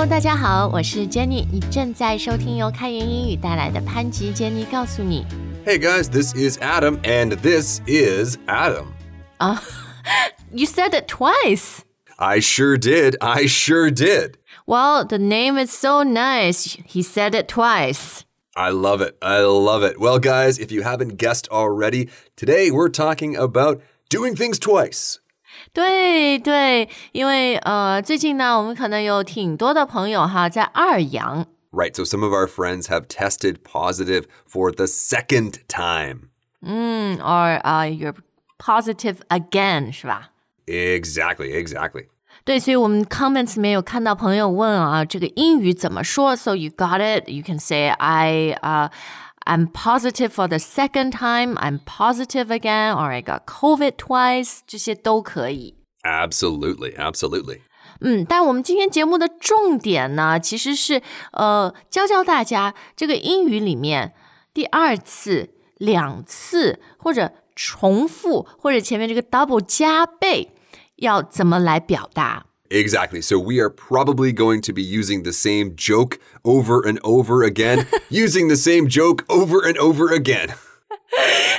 Hello，大家好，我是 Jenny，你正在收听由开言英语带来的潘吉 Jenny 告诉你。 Hey guys, this is Adam, and this is Adam. You said it twice. I sure did. I sure did. Well, the name is so nice. He said it twice. I love it. I love it. Well, guys, if you haven't guessed already, today we're talking about doing things twice. 对对，因为呃，最近呢，我们可能有挺多的朋友哈在二阳。 Right, so some of our friends have tested positive for the second time. or uh, you're positive again 是吧？ Exactly, exactly. 对，所以我们 comments 里面有看到朋友问啊，这个英语怎么说？So you got it. You can say I uh I'm positive for the second time. I'm positive again, or I got COVID twice. 这些都可以。 Absolutely, absolutely. 嗯，但我们今天节目的重点呢，其实是呃教教大家这个英语里面第二次、两次或者重复或者前面这个 double 加倍要怎么来表达。 Exactly. So we are probably going to be using the same joke over and over again, using the same joke over and over again.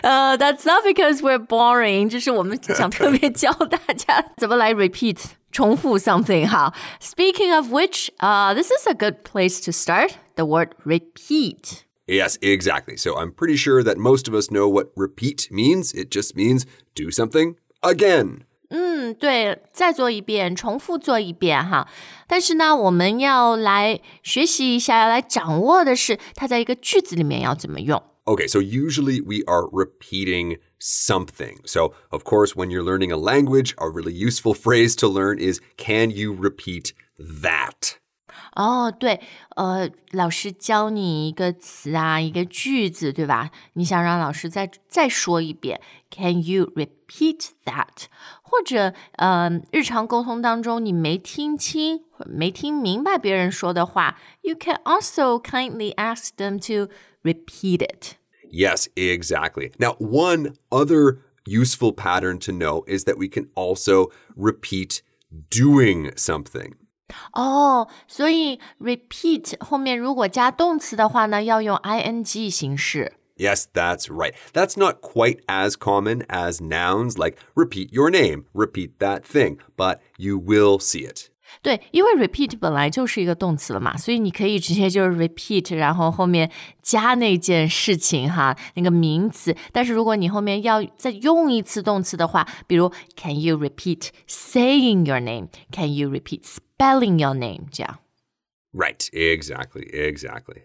呃、t h a t s not because we're boring，就是我们想特别教大家怎么来 repeat 重复 something 哈。Speaking of which, uh, this is a good place to start. The word repeat. Yes, exactly. So I'm pretty sure that most of us know what repeat means. It just means do something again. 嗯，对，再做一遍，重复做一遍哈。但是呢，我们要来学习一下，要来掌握的是它在一个句子里面要怎么用。Okay, so usually we are repeating something. So, of course, when you're learning a language, a really useful phrase to learn is can you repeat that? 哦，对，呃，老师教你一个词啊，一个句子，对吧？你想让老师再再说一遍，Can you repeat that？或者，呃，日常沟通当中你没听清、没听明白别人说的话，You can also kindly ask them to repeat it。 Yes, exactly. Now, one other useful pattern to know is that we can also repeat doing something. 哦，所以 repeat 后面如果加动词的话呢，要用 ing 形式。 Yes, that's right. That's not quite as common as nouns like repeat your name, repeat that thing, but you will see it. 对，因为 repeat 本来就是一个动词了嘛，所以你可以直接就是 repeat，然后后面加那件事情哈，那个名词。但是如果你后面要再用一次动词的话，比如 Can you repeat saying your name? Can you repeat spelling your name? 这样。 Right, exactly, exactly.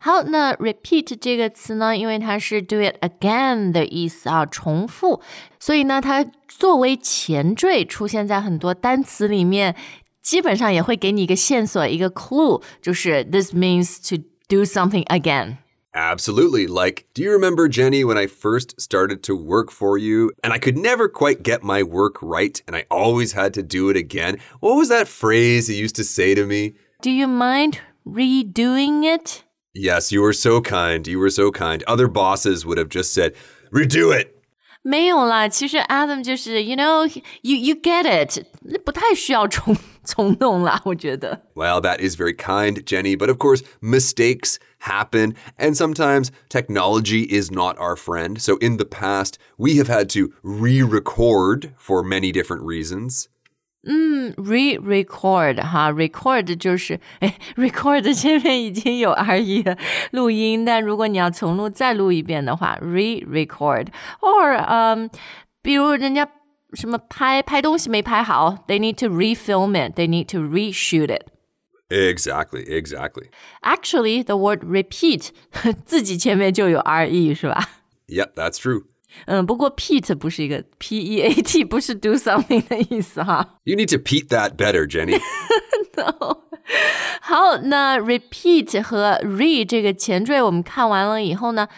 好，那 repeat 这个词呢，因为它是 do it again 的意思啊，重复，所以呢，它作为前缀出现在很多单词里面，基本上也会给你一个线索，一个 clue，就是 this means to do something again。 Absolutely. Like, do you remember, Jenny, when I first started to work for you and I could never quite get my work right and I always had to do it again? What was that phrase you used to say to me? Do you mind redoing it? Yes, you were so kind. You were so kind. Other bosses would have just said, redo it. 没有啦，其实 Adam 就是，you know，you you get it，不太需要重重弄啦，我觉得。 Well, that is very kind, Jenny, but of course, mistakes happen, and sometimes technology is not our friend. So in the past, we have had to re record for many different reasons. re-record 哈，record 就是哎，record 前面已经有 re 的录音，但如果你要重录再录一遍的话，re-record or 嗯，比如人家什么拍拍东西没拍好，they need to refilm it，they need to reshoot it。 Exactly, exactly. Actually, the word repeat 自己前面就有 re 是吧？ Yep, that's true. 嗯，不过 peat 不是一个 p e a t，不是 do something 的意思哈。 You need to peat that better, Jenny. 好，那 repeat 和 re 这个前缀我们看完了以后呢，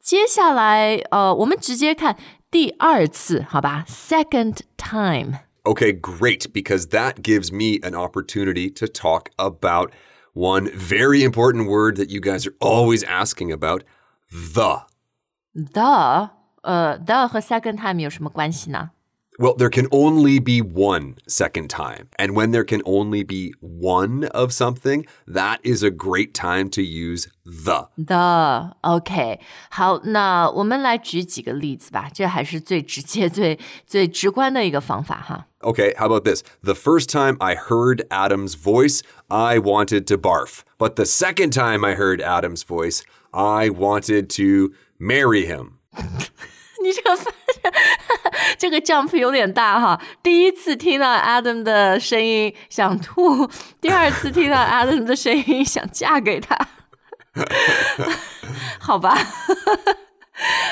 接下来呃，我们直接看第二次，好吧？Second time。 Okay, great, because that gives me an opportunity to talk about one very important word that you guys are always asking about the. The 呃，the 和 second time 有什么关系呢？ Well, there can only be one second time. And when there can only be one of something, that is a great time to use the. The OK，好，那我们来举几个例子吧，这还是最直接、最最直观的一个方法哈。 Okay, how about this? The first time I heard Adam's voice, I wanted to barf. But the second time I heard Adam's voice, I wanted to marry him. 你这个这个 jump 有点大哈。第一次听到 Adam 的声音想吐，第二次听到 Adam 的声音想嫁给他，好吧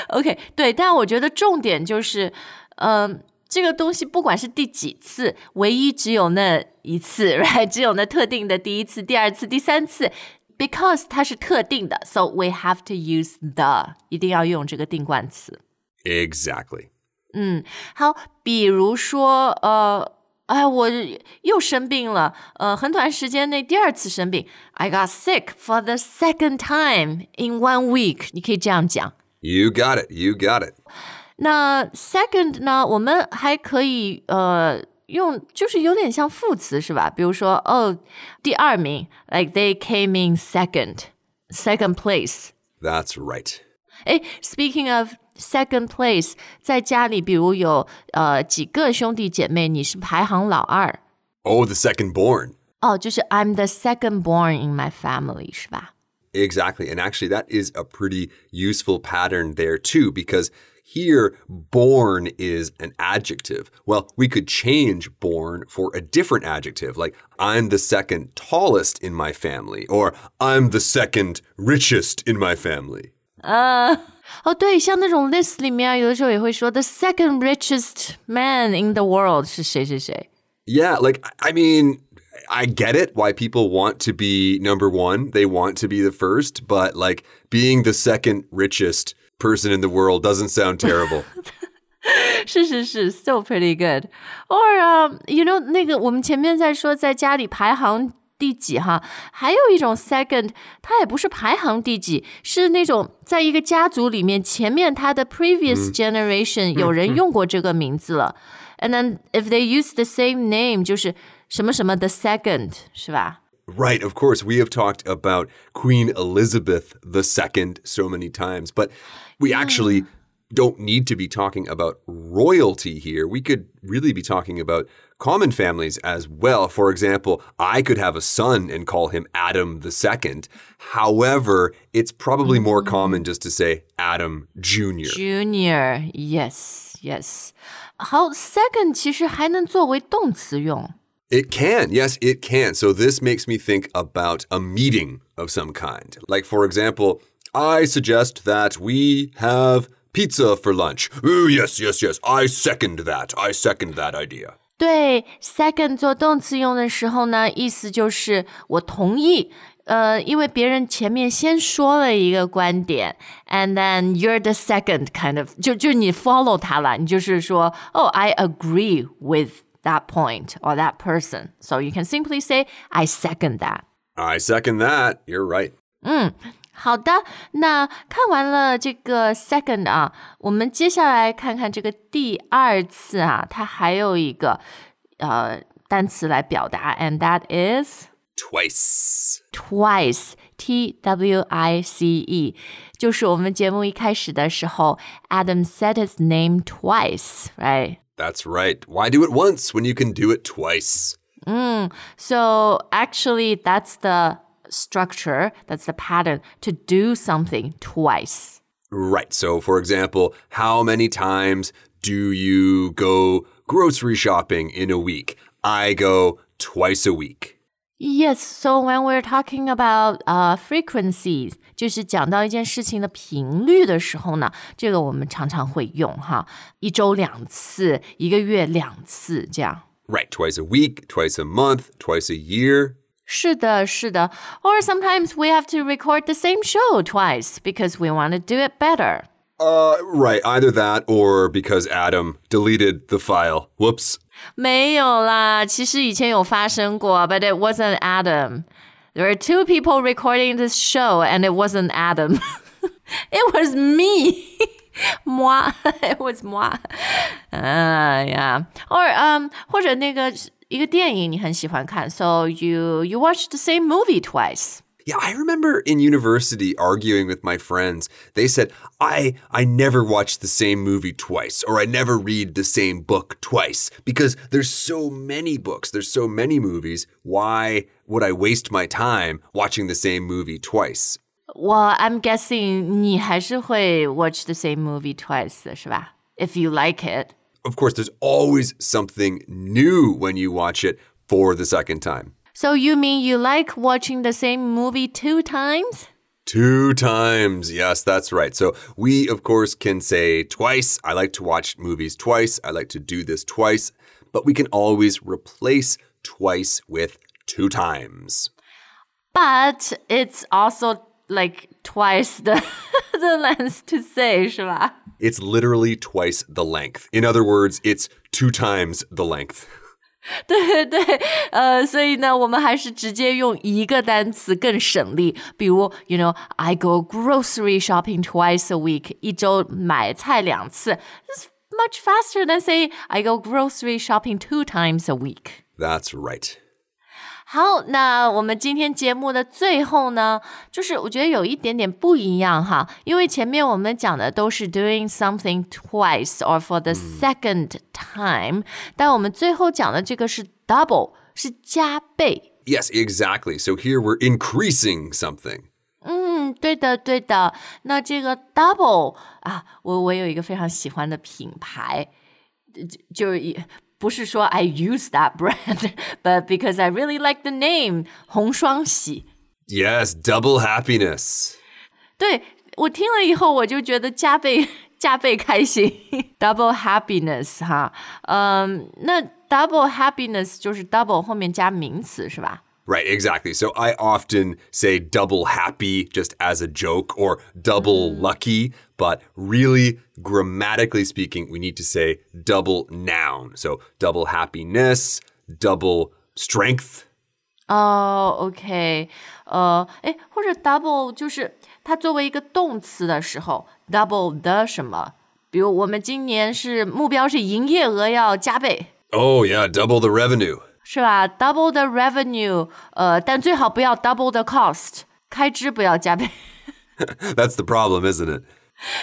？OK，对，但我觉得重点就是，嗯、这个东西不管是第几次，唯一只有那一次，right？只有那特定的第一次、第二次、第三次。Because 它是特定的，so we have to use the，一定要用这个定冠词。Exactly. 好，比如说，呃，哎，我又生病了，呃，很短时间内第二次生病，I got sick for the second time in one week。你可以这样讲。 You got it. You got it. 那 second 呢，我们还可以呃用，就是有点像副词是吧？比如说，哦，第二名，like they came in second，second place。 That's right. 诶 s p e a k i n g of second place，在家里，比如有呃几个兄弟姐妹，你是排行老二， Oh, the second born. 哦，就是 I'm the second born in my family，是吧？ Exactly. And actually, that is a pretty useful pattern there too, because here, born is an adjective. Well, we could change born for a different adjective, like I'm the second tallest in my family, or I'm the second richest in my family. 哦，对，像那种 list 里面，有的时候也会说 the second richest man in the world 是谁谁谁。 Yeah, like, I I mean, I get it why people want to be number one. They want to be the first, but like being the second richest person in the world doesn't sound terrible. 是是是，still pretty good。Or um, you know，那个我们前面在说在家里排行 第几哈，还有一种 second，它也不是排行第几，是那种在一个家族里面前面他的 previous generation、有人用过这个名字了。And then if they use the same name，就是什么什么 the second，是吧？ Right, of course. We have talked about Queen Elizabeth II so many times, but we actually don't need to be talking about royalty here. We could really be talking about common families as well. For example, I could have a son and call him Adam II. However, it's probably more common just to say Adam Jr. Junior, yes, yes. 好，second 其实还能作为动词用。 It can, yes, it can. So this makes me think about a meeting of some kind. Like, for example, I suggest that we have pizza for lunch. Ooh, yes, yes, yes. I second that. I second that idea. 对，second 做动词用的时候呢，意思就是我同意。呃，因为别人前面先说了一个观点，and then you're the second kind of，就就你 follow 他了，你就是说，Oh, I agree with that point or that person. So you can simply say, I second that. I second that. You're right. 好的，那看完了这个 second 啊，我们接下来看看这个第二次啊，它还有一个呃单词来表达，and that is Twice. twice. T W I C E，就是我们节目一开始的时候，Adam said his name twice, right? That's right. Why do it once when you can do it twice? So actually, that's the structure, that's the pattern to do something twice. Right. So, for example, how many times do you go grocery shopping in a week? I go twice a week. Yes, so when we're talking about uh frequencies，就是讲到一件事情的频率的时候呢，这个我们常常会用哈，一周两次，一个月两次这样。 Right. Twice a week, twice a month, twice a year. 是的，是的。Or sometimes we have to record the same show twice because we want to do it better. Uh, right. Either that or because Adam deleted the file. Whoops. 没有啦，其实以前有发生过，but it wasn't Adam. There were two people recording this show, and it wasn't Adam. it was me. moi. it was moi. 啊呀，or um 或者那个 一个电影你很喜欢看，so you you watched the same movie twice. Yeah, I remember in university arguing with my friends. They said, I, I never watch the same movie twice, or I never read the same book twice, because there's so many books, there's so many movies. Why would I waste my time watching the same movie twice? Well, I'm guessing 你还是会 watch the same movie twice 的是吧? If you like it. Of course, there's always something new when you watch it for the second time. So you mean you like watching the same movie two times? Two times. Yes, that's right. So we, of course, can say twice. I like to watch movies twice. I like to do this twice. But we can always replace twice with two times. But it's also like twice the, the length to say, 是吧? It's literally twice the length. In other words, it's two times the length. 对对，呃，所以呢，我们还是直接用一个单词更省力。比如，you know，I go grocery shopping twice a week，一周买菜两次。It's much faster than say I go grocery shopping two times a week. That's right. 好，那我们今天节目的最后呢，就是我觉得有一点点不一样哈，因为前面我们讲的都是 doing something twice or for the second time，、嗯、但我们最后讲的这个是 double，是加倍。Yes, exactly. So here we're increasing something. 嗯，对的，对的。那这个 double 啊，我我有一个非常喜欢的品牌，就就不是说 I use that brand, but because I really like the name 红双喜。Yes, double happiness. 对我听了以后，我就觉得加倍加倍开心，double happiness 哈。嗯，那 double happiness 就是 double 后面加名词是吧？ Right, exactly. So I often say double happy just as a joke or double lucky, but really, grammatically speaking, we need to say double noun. So double happiness, double strength. 哦、oh,，OK，呃，哎，或者 double 就是它作为一个动词的时候，double 的什么？比如我们今年是目标是营业额要加倍。 Oh yeah, double the revenue. 是吧？Double the revenue，呃，但最好不要 double the cost，开支不要加倍。 That's the problem, isn't it?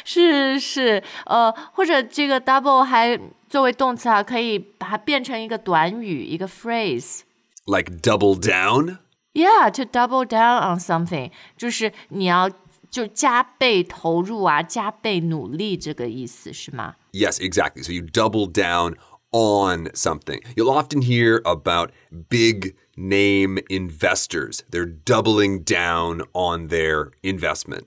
是是，呃，或者这个 double 还作为动词啊，可以把它变成一个短语，一个 phrase。 Like double down? Yeah, to double down on something，就是你要就加倍投入啊，加倍努力这个意思是吗？ Yes, exactly. So you double down on something. You'll often hear about big name investors. They're doubling down on their investment.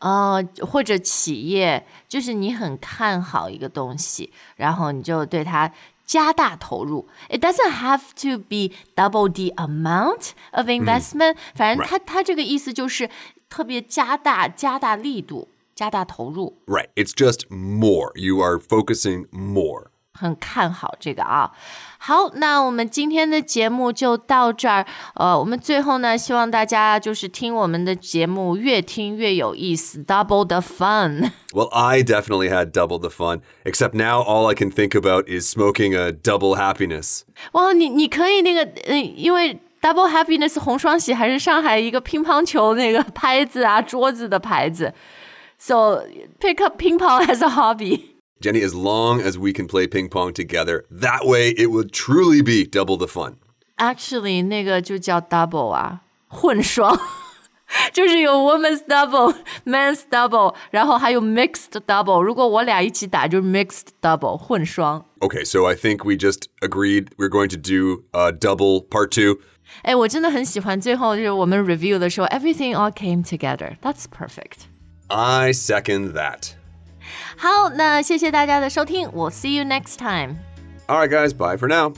呃，或者企业就是你很看好一个东西，然后你就对它加大投入。It doesn't have to be double the amount of investment、反正它它这个意思就是特别加大加大力度，加大投入。 Right. It's just more. You are focusing more. 很看好这个啊。好，那我们今天的节目就到这儿。呃，我们最后呢，希望大家就是听我们的节目越听越有意思，double the fun。Well, I definitely had double the fun, except now all I can think about is smoking a double happiness. 哇，你你可以那个，呃，因为 double happiness 红双喜还是上海一个乒乓球那个拍子啊，桌子的牌子。So pick up 乒乓 as a hobby. Jenny, as long as we can play ping pong together, that way it would truly be double the fun. Actually，那个就叫 double 啊，混双，就是有 women's double、men's double，然后还有 mixed double。如果我俩一起打，就是 mixed double 混双。 Okay, so I think we just agreed we're going to do a double part two. 哎，我真的很喜欢最后就是我们 review 的时候，everything all came together. That's perfect. I second that. 好，那谢谢大家的收听，we'll see you next time. All right, guys, bye for now.